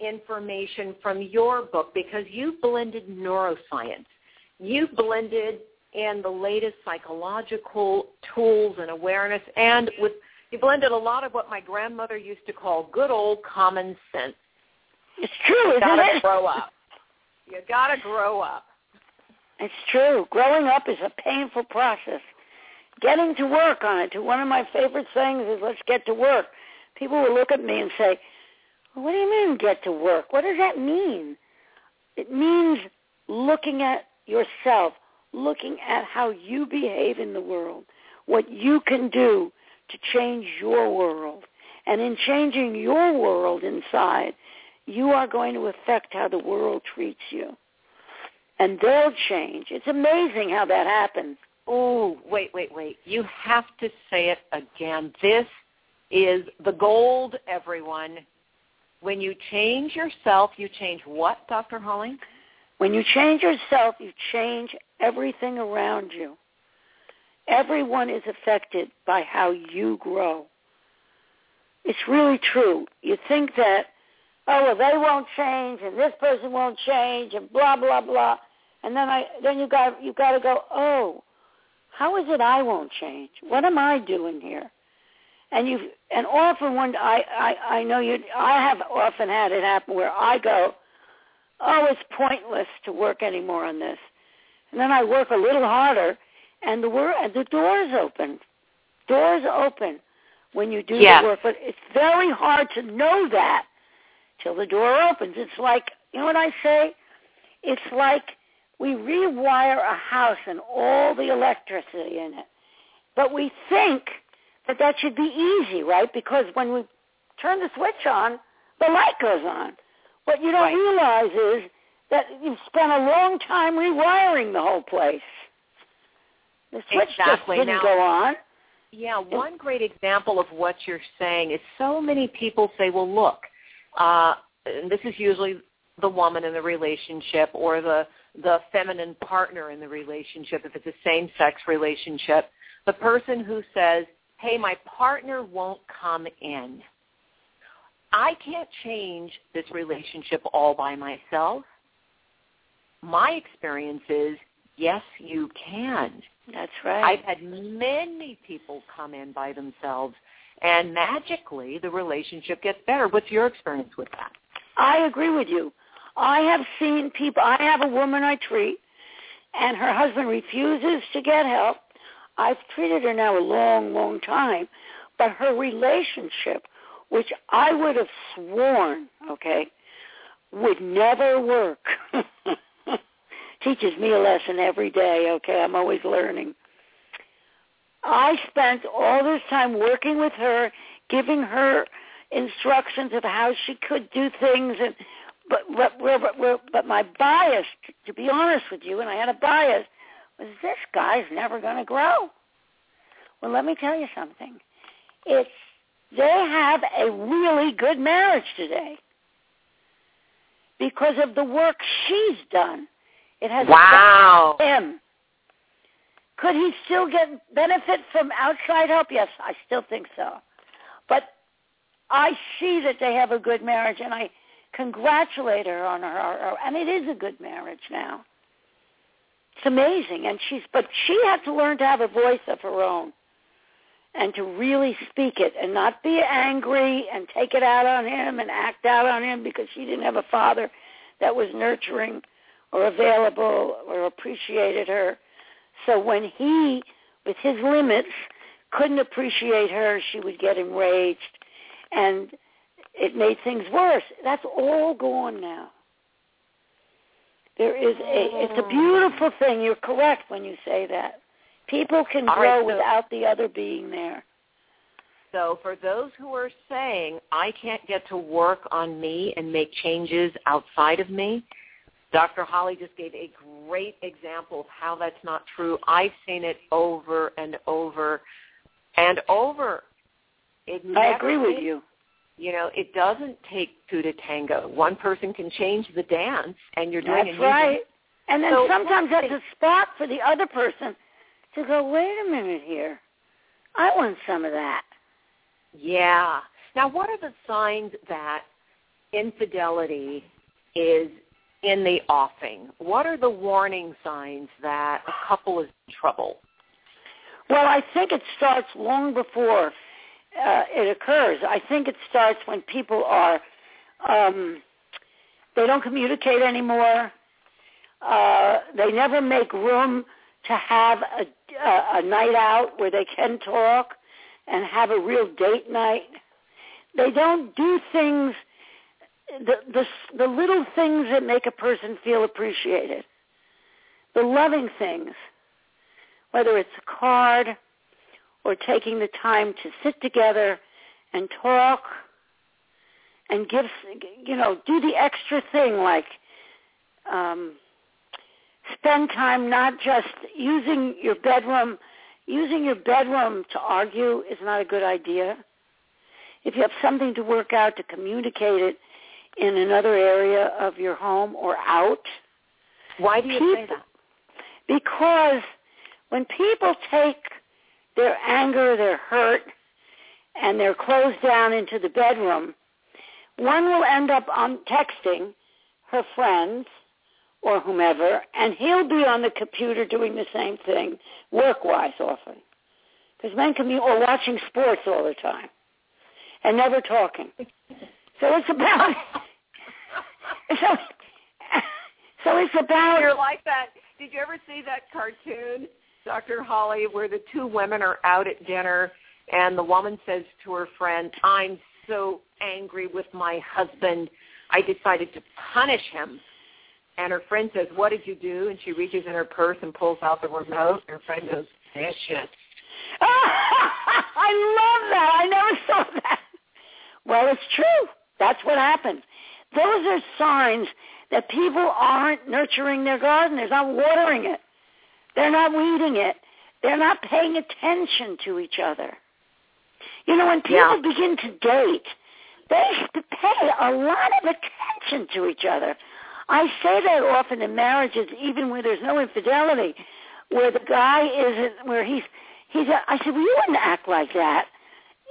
information from your book, because you blended neuroscience, you blended in the latest psychological tools and awareness, and with you blended a lot of what my grandmother used to call good old common sense. It's true, You isn't gotta it? grow up. You gotta grow up. It's true. Growing up is a painful process. Getting to work on it. One of my favorite sayings is let's get to work. People will look at me and say, what do you mean get to work? What does that mean? It means looking at yourself, looking at how you behave in the world, what you can do to change your world. And in changing your world inside, you are going to affect how the world treats you. And they'll change. It's amazing how that happens. Oh, wait, wait, wait. You have to say it again. This is the gold, everyone. When you change yourself, you change what, Dr. Holly? When you change yourself, you change everything around you. Everyone is affected by how you grow. It's really true. You think that, oh, well, they won't change, and this person won't change, and blah blah blah, and then I then you got you got to go, oh, how is it I won't change? What am I doing here? And you and often when I I I know you I have often had it happen where I go, oh, it's pointless to work anymore on this, and then I work a little harder, and the wor- and the doors open, doors open when you do Yes. the work. But it's very hard to know that till the door opens. It's like you know what I say? It's like we rewire a house and all the electricity in it, but we think that that should be easy, right? Because when we turn the switch on, the light goes on. What you don't realize is that you've spent a long time rewiring the whole place. The switch Exactly. just didn't Now- go on. Yeah, one great example of what you're saying is so many people say, well, look, uh, and this is usually the woman in the relationship or the the feminine partner in the relationship if it's a same sex relationship the person who says hey my partner won't come in i can't change this relationship all by myself my experience is yes you can That's right. I've had many people come in by themselves, and magically the relationship gets better. What's your experience with that? I agree with you. I have seen people. I have a woman I treat, and her husband refuses to get help. I've treated her now a long, long time, but her relationship, which I would have sworn, okay, would never work. <laughs> Teaches me a lesson every day, okay? I'm always learning. I spent all this time working with her, giving her instructions of how she could do things and but but, but, but my bias to be honest with you and I had a bias was this guy's never going to grow. Well, let me tell you something. It's they have a really good marriage today because of the work she's done. It has wow. him. Could he still get benefit from outside help? Yes, I still think so. But I see that they have a good marriage, and I congratulate her on her. And it is a good marriage now. It's amazing, and she's. But she had to learn to have a voice of her own, and to really speak it, and not be angry and take it out on him and act out on him because she didn't have a father that was nurturing or available or appreciated her so when he, with his limits, couldn't appreciate her, she would get enraged, and it made things worse. That's all gone now. There is a, it's a beautiful thing. You're correct when you say that. People can grow right, so, without the other being there. So for those who are saying, I can't get to work on me and make changes outside of me, Dr. Holly just gave a great example of how that's not true. I've seen it over and over and over. It I agree with you. You know, it doesn't take two to tango. One person can change the dance, and you're doing That's right. And then so sometimes that's a spot for the other person to go, wait a minute here. I want some of that. Yeah. Now, what are the signs that infidelity is in the offing? What are the warning signs that a couple is in trouble? Well, I think it starts long before uh, it occurs. I think it starts when people are um, they don't communicate anymore. Uh, they never make room to have a, a, a night out where they can talk and have a real date night. They don't do things the the the little things that make a person feel appreciated. The loving things, whether it's a card or taking the time to sit together and talk and give you know do the extra thing like um spend time not just using your bedroom using your bedroom to argue is not a good idea if you have something to work out to communicate it in another area of your home or out. Why do you people, say that? Because when people take their anger, their hurt, and they're closed down into the bedroom, one will end up on texting her friends or whomever, and he'll be on the computer doing the same thing, work-wise often. Because men can be, or watching sports all the time, and never talking. So it's about <laughs> so <laughs> so it's about You're like that. Did you ever see that cartoon, Dr. Holly, where the two women are out at dinner and the woman says to her friend, "I'm so angry with my husband. I decided to punish him." And her friend says, "What did you do?" And she reaches in her purse and pulls out the remote. And her friend goes, "Vicious." <laughs> I love that. I never <laughs> saw that. Well, it's true. That's what happens. Those are signs that people aren't nurturing their garden. They're not watering it. They're not weeding it. They're not paying attention to each other. You know, when people Yeah. begin to date, they have to pay a lot of attention to each other. I say that often in marriages, even where there's no infidelity, where the guy isn't, where he's, he's. I said, well, you wouldn't act like that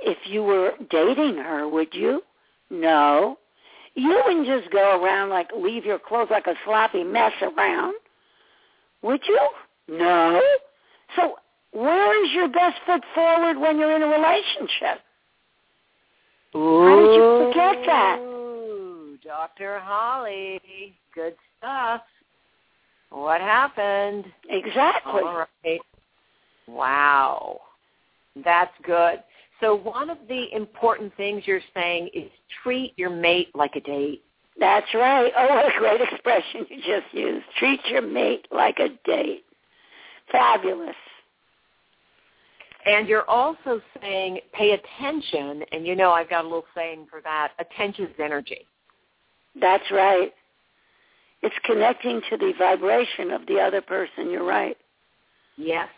if you were dating her, would you? No. You wouldn't just go around like leave your clothes like a sloppy mess around, would you? No. So where is your best foot forward when you're in a relationship? How did you forget that? Dr. Holly, good stuff. What happened? Exactly. All right. Wow. That's good. So one of the important things you're saying is treat your mate like a date. That's right. Oh, what a great <laughs> expression you just used. Treat your mate like a date. Fabulous. And you're also saying pay attention, and you know I've got a little saying for that. Attention's energy. That's right. It's connecting to the vibration of the other person. You're right. Yes.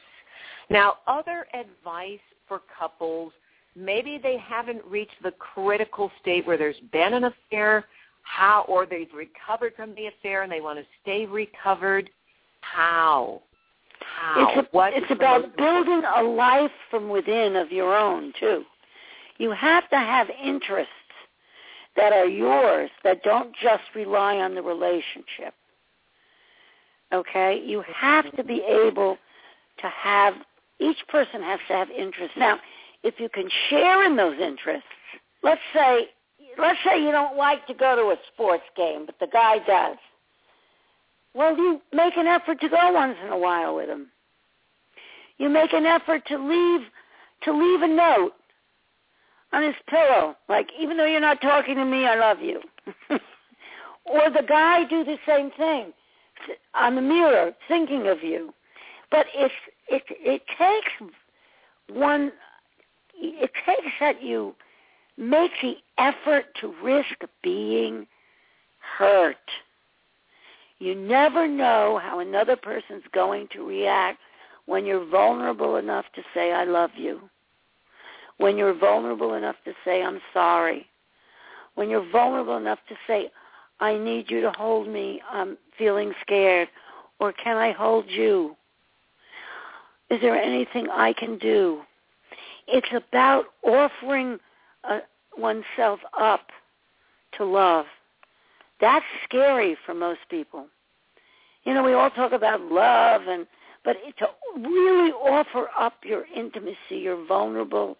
Now, other advice for couples, maybe they haven't reached the critical state where there's been an affair, how, or they've recovered from the affair and they want to stay recovered. How? How? It's, a, it's about building a life from within of your own, too. You have to have interests that are yours that don't just rely on the relationship. Okay? You have to be able to have, each person has to have interests. Now, if you can share in those interests, let's say, let's say you don't like to go to a sports game, but the guy does. Well, you make an effort to go once in a while with him. You make an effort to leave to leave a note on his pillow, like even though you're not talking to me, I love you. <laughs> or the guy do the same thing on the mirror, thinking of you. But it's it it takes one. It takes that you make the effort to risk being hurt. You never know how another person's going to react when you're vulnerable enough to say, I love you. When you're vulnerable enough to say, I'm sorry. When you're vulnerable enough to say, I need you to hold me, I'm feeling scared. Or can I hold you? Is there anything I can do? It's about offering uh, oneself up to love. That's scary for most people. You know, we all talk about love and but to really offer up your intimacy, your vulnerable,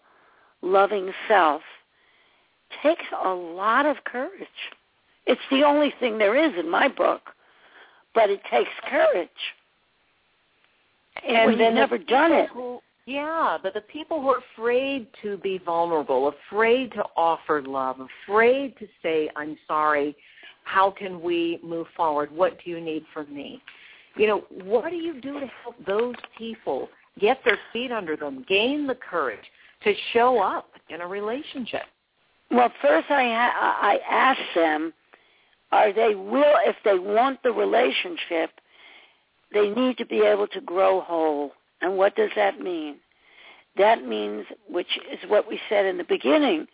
loving self takes a lot of courage. It's the only thing there is in my book, but it takes courage. And, you've never done it. Who, yeah, but the people who are afraid to be vulnerable, afraid to offer love, afraid to say, I'm sorry, how can we move forward? What do you need from me? You know, what do you do to help those people get their feet under them, gain the courage to show up in a relationship? Well, first I ha- I ask them, are they will if they want the relationship, they need to be able to grow whole. And what does that mean? That means, which is what we said in the beginning,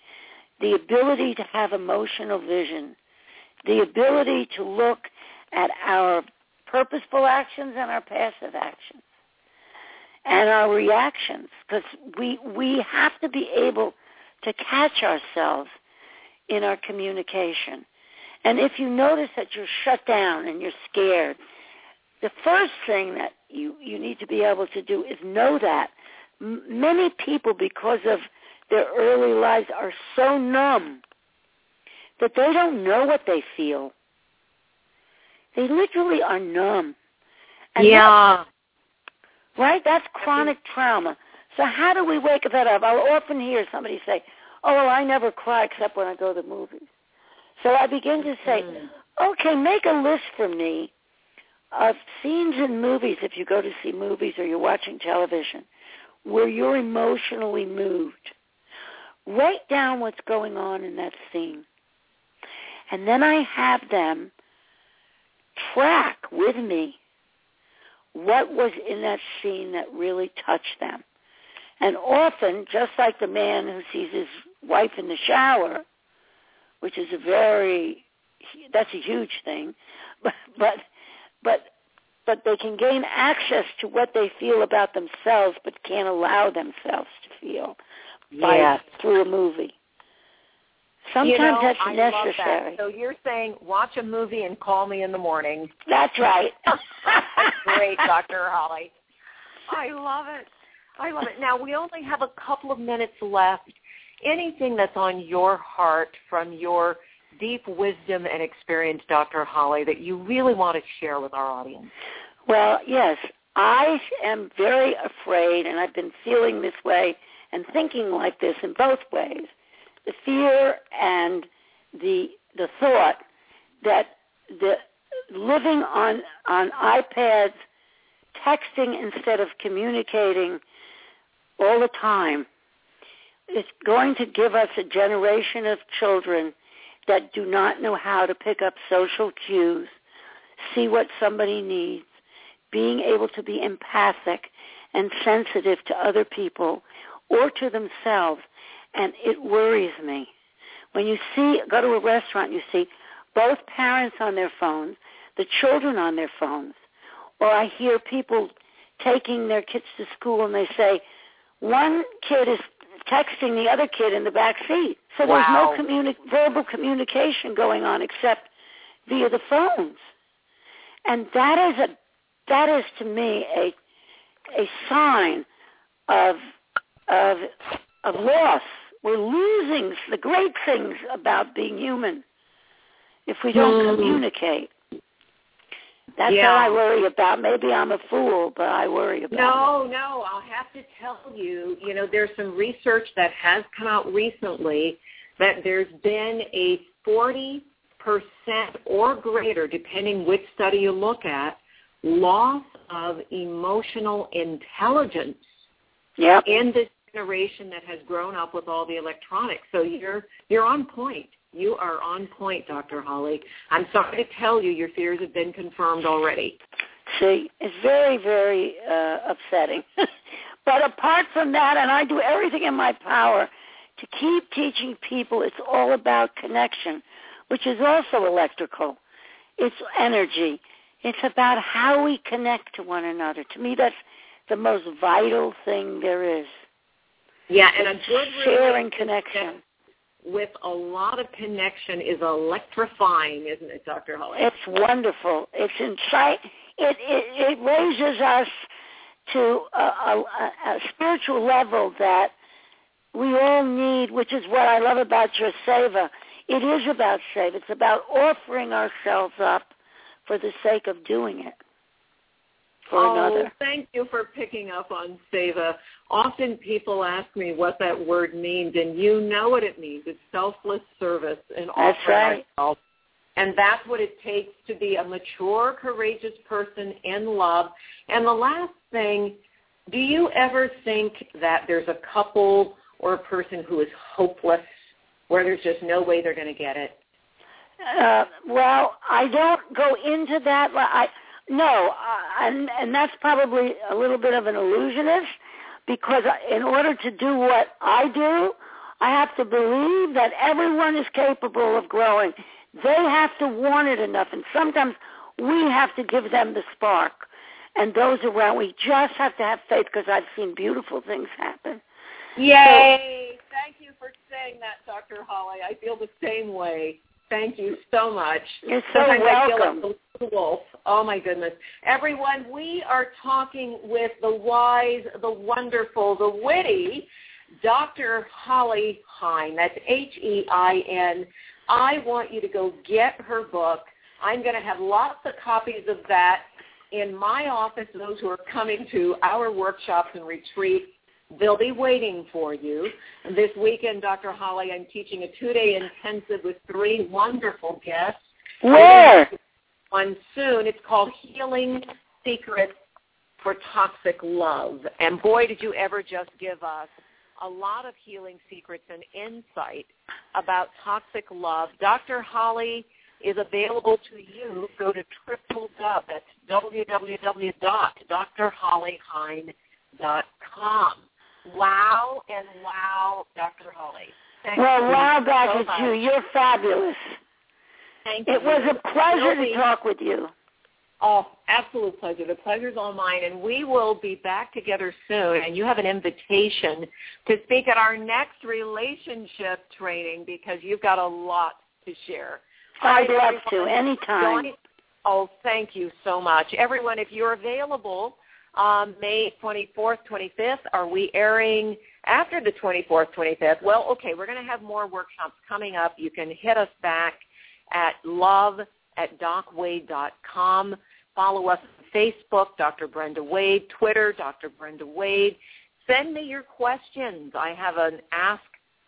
the ability to have emotional vision, the ability to look at our purposeful actions and our passive actions and our reactions because we we have to be able to catch ourselves in our communication. And if you notice that you're shut down and you're scared, the first thing that you, you need to be able to do is know that. M- many people, because of their early lives, are so numb that they don't know what they feel. They literally are numb. And yeah. That, right? That's chronic trauma. So how do we wake that up? I'll often hear somebody say, oh, well, I never cry except when I go to the movies. So I begin to say, mm. okay, make a list for me of scenes in movies, if you go to see movies or you're watching television, where you're emotionally moved. Write down what's going on in that scene. And then I have them track with me what was in that scene that really touched them. And often, just like the man who sees his wife in the shower, which is a very, that's a huge thing, <laughs> but, but, but, but they can gain access to what they feel about themselves, but can't allow themselves to feel by, yes. through a movie. Sometimes you know, that's I necessary. That. So you're saying watch a movie and call me in the morning. That's right. <laughs> Great, Dr. Holly. I love it. I love it. Now we only have a couple of minutes left. Anything that's on your heart from your deep wisdom and experience, Dr. Holly, that you really want to share with our audience? Well, yes. I am very afraid, and I've been feeling this way and thinking like this in both ways. The fear and the the thought that the living on on iPads, texting instead of communicating all the time is going to give us a generation of children that do not know how to pick up social cues, see what somebody needs, being able to be empathic and sensitive to other people or to themselves. And it worries me. When you see, go to a restaurant, you see both parents on their phones, the children on their phones, or I hear people taking their kids to school and they say, one kid is texting the other kid in the back seat. So there's no communi- verbal communication going on except via the phones. And that is a that is to me a a sign of of of loss. We're losing the great things about being human if we don't Hmm. communicate. That's Yeah. how I worry about. Maybe I'm a fool, but I worry about. No, no, I'll have to tell you, you know, there's some research that has come out recently that there's been a 40% or greater, depending which study you look at, loss of emotional intelligence It. Yep. in this generation that has grown up with all the electronics. So you're you're on point. You are on point, Dr. Holly. I'm sorry to tell you your fears have been confirmed already. See, it's very, very uh, upsetting. <laughs> but apart from that, and I do everything in my power to keep teaching people it's all about connection, which is also electrical. It's energy. It's about how we connect to one another. To me, that's the most vital thing there is. Yeah, and a good sharing connection. With a lot of connection is electrifying, isn't it, Dr. Holly? It's wonderful. It's insight. It, it it raises us to a, a, a spiritual level that we all need, which is what I love about your seva. It is about seva. It's about offering ourselves up for the sake of doing it for oh, another. thank you for picking up on seva. Often people ask me what that word means, and you know what it means. It's selfless service and That's offering right. ourselves. And that's what it takes to be a mature, courageous person in love. And the last thing, do you ever think that there's a couple or a person who is hopeless, where there's just no way they're going to get it? Uh, well, I don't go into that. I no, uh, and and that's probably a little bit of an illusionist because in order to do what I do, I have to believe that everyone is capable of growing. They have to want it enough, and sometimes we have to give them the spark. And those around, we just have to have faith because I've seen beautiful things happen. Yay! Thank you for saying that, Dr. Holly. I feel the same way. Thank you so much. You're so Sometimes I feel welcome. like the wolf. Oh my goodness. Everyone, we are talking with the wise, the wonderful, the witty, Dr. Holly Hein. That's H-E-I-N. I want you to go get her book. I'm going to have lots of copies of that in my office. Those who are coming to our workshops and retreats, they'll be waiting for you. This weekend, Dr. Holly, I'm teaching a two-day intensive with three wonderful guests Where? one soon. It's called Healing Secrets for Toxic Love. And boy, did you ever just give us a lot of healing secrets and insight about toxic love. Dr. Holly is available to you. Go to triple dub. That's www.drhollyhein.com. Wow and wow, Dr. Holly. Thank Well, you wow, so back you. You're fabulous. Thank you. It you. was a pleasure Really- to talk with you. Oh, absolute pleasure. The pleasure's all mine, and we will be back together soon. And you have an invitation to speak at our next relationship training because you've got a lot to share. I'd love to, anytime. join- Oh, thank you so much. Everyone, if you're available, um, May 24th, 25th, are we airing after the 24th, 25th? Well, okay, we're going to have more workshops coming up. You can hit us back at love at docwade.com. follow us on Facebook, Dr. Brenda Wade, Twitter, Dr. Brenda Wade. Send me your questions. I have an Ask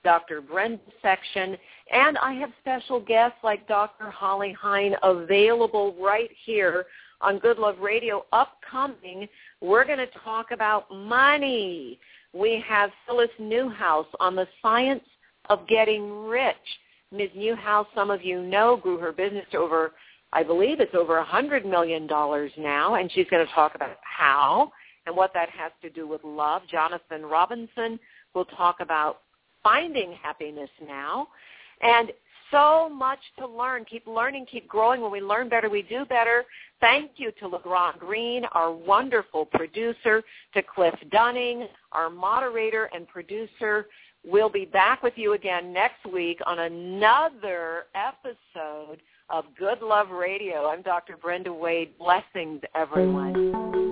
Dr. Brenda section, and I have special guests like Dr. Holly Hein available right here on Good Love Radio. Upcoming, we're going to talk about money. We have Phyllis Newhouse on the science of getting rich. Ms. Newhouse, some of you know, grew her business to over, I believe it's over a $100 million now, and she's going to talk about how and what that has to do with love. Jonathan Robinson will talk about finding happiness now. And so much to learn. Keep learning, keep growing. When we learn better, we do better. Thank you to LeGrand Green, our wonderful producer, to Cliff Dunning, our moderator and producer. We'll be back with you again next week on another episode of Good Love Radio. I'm Dr. Brenda Wade. Blessings, everyone.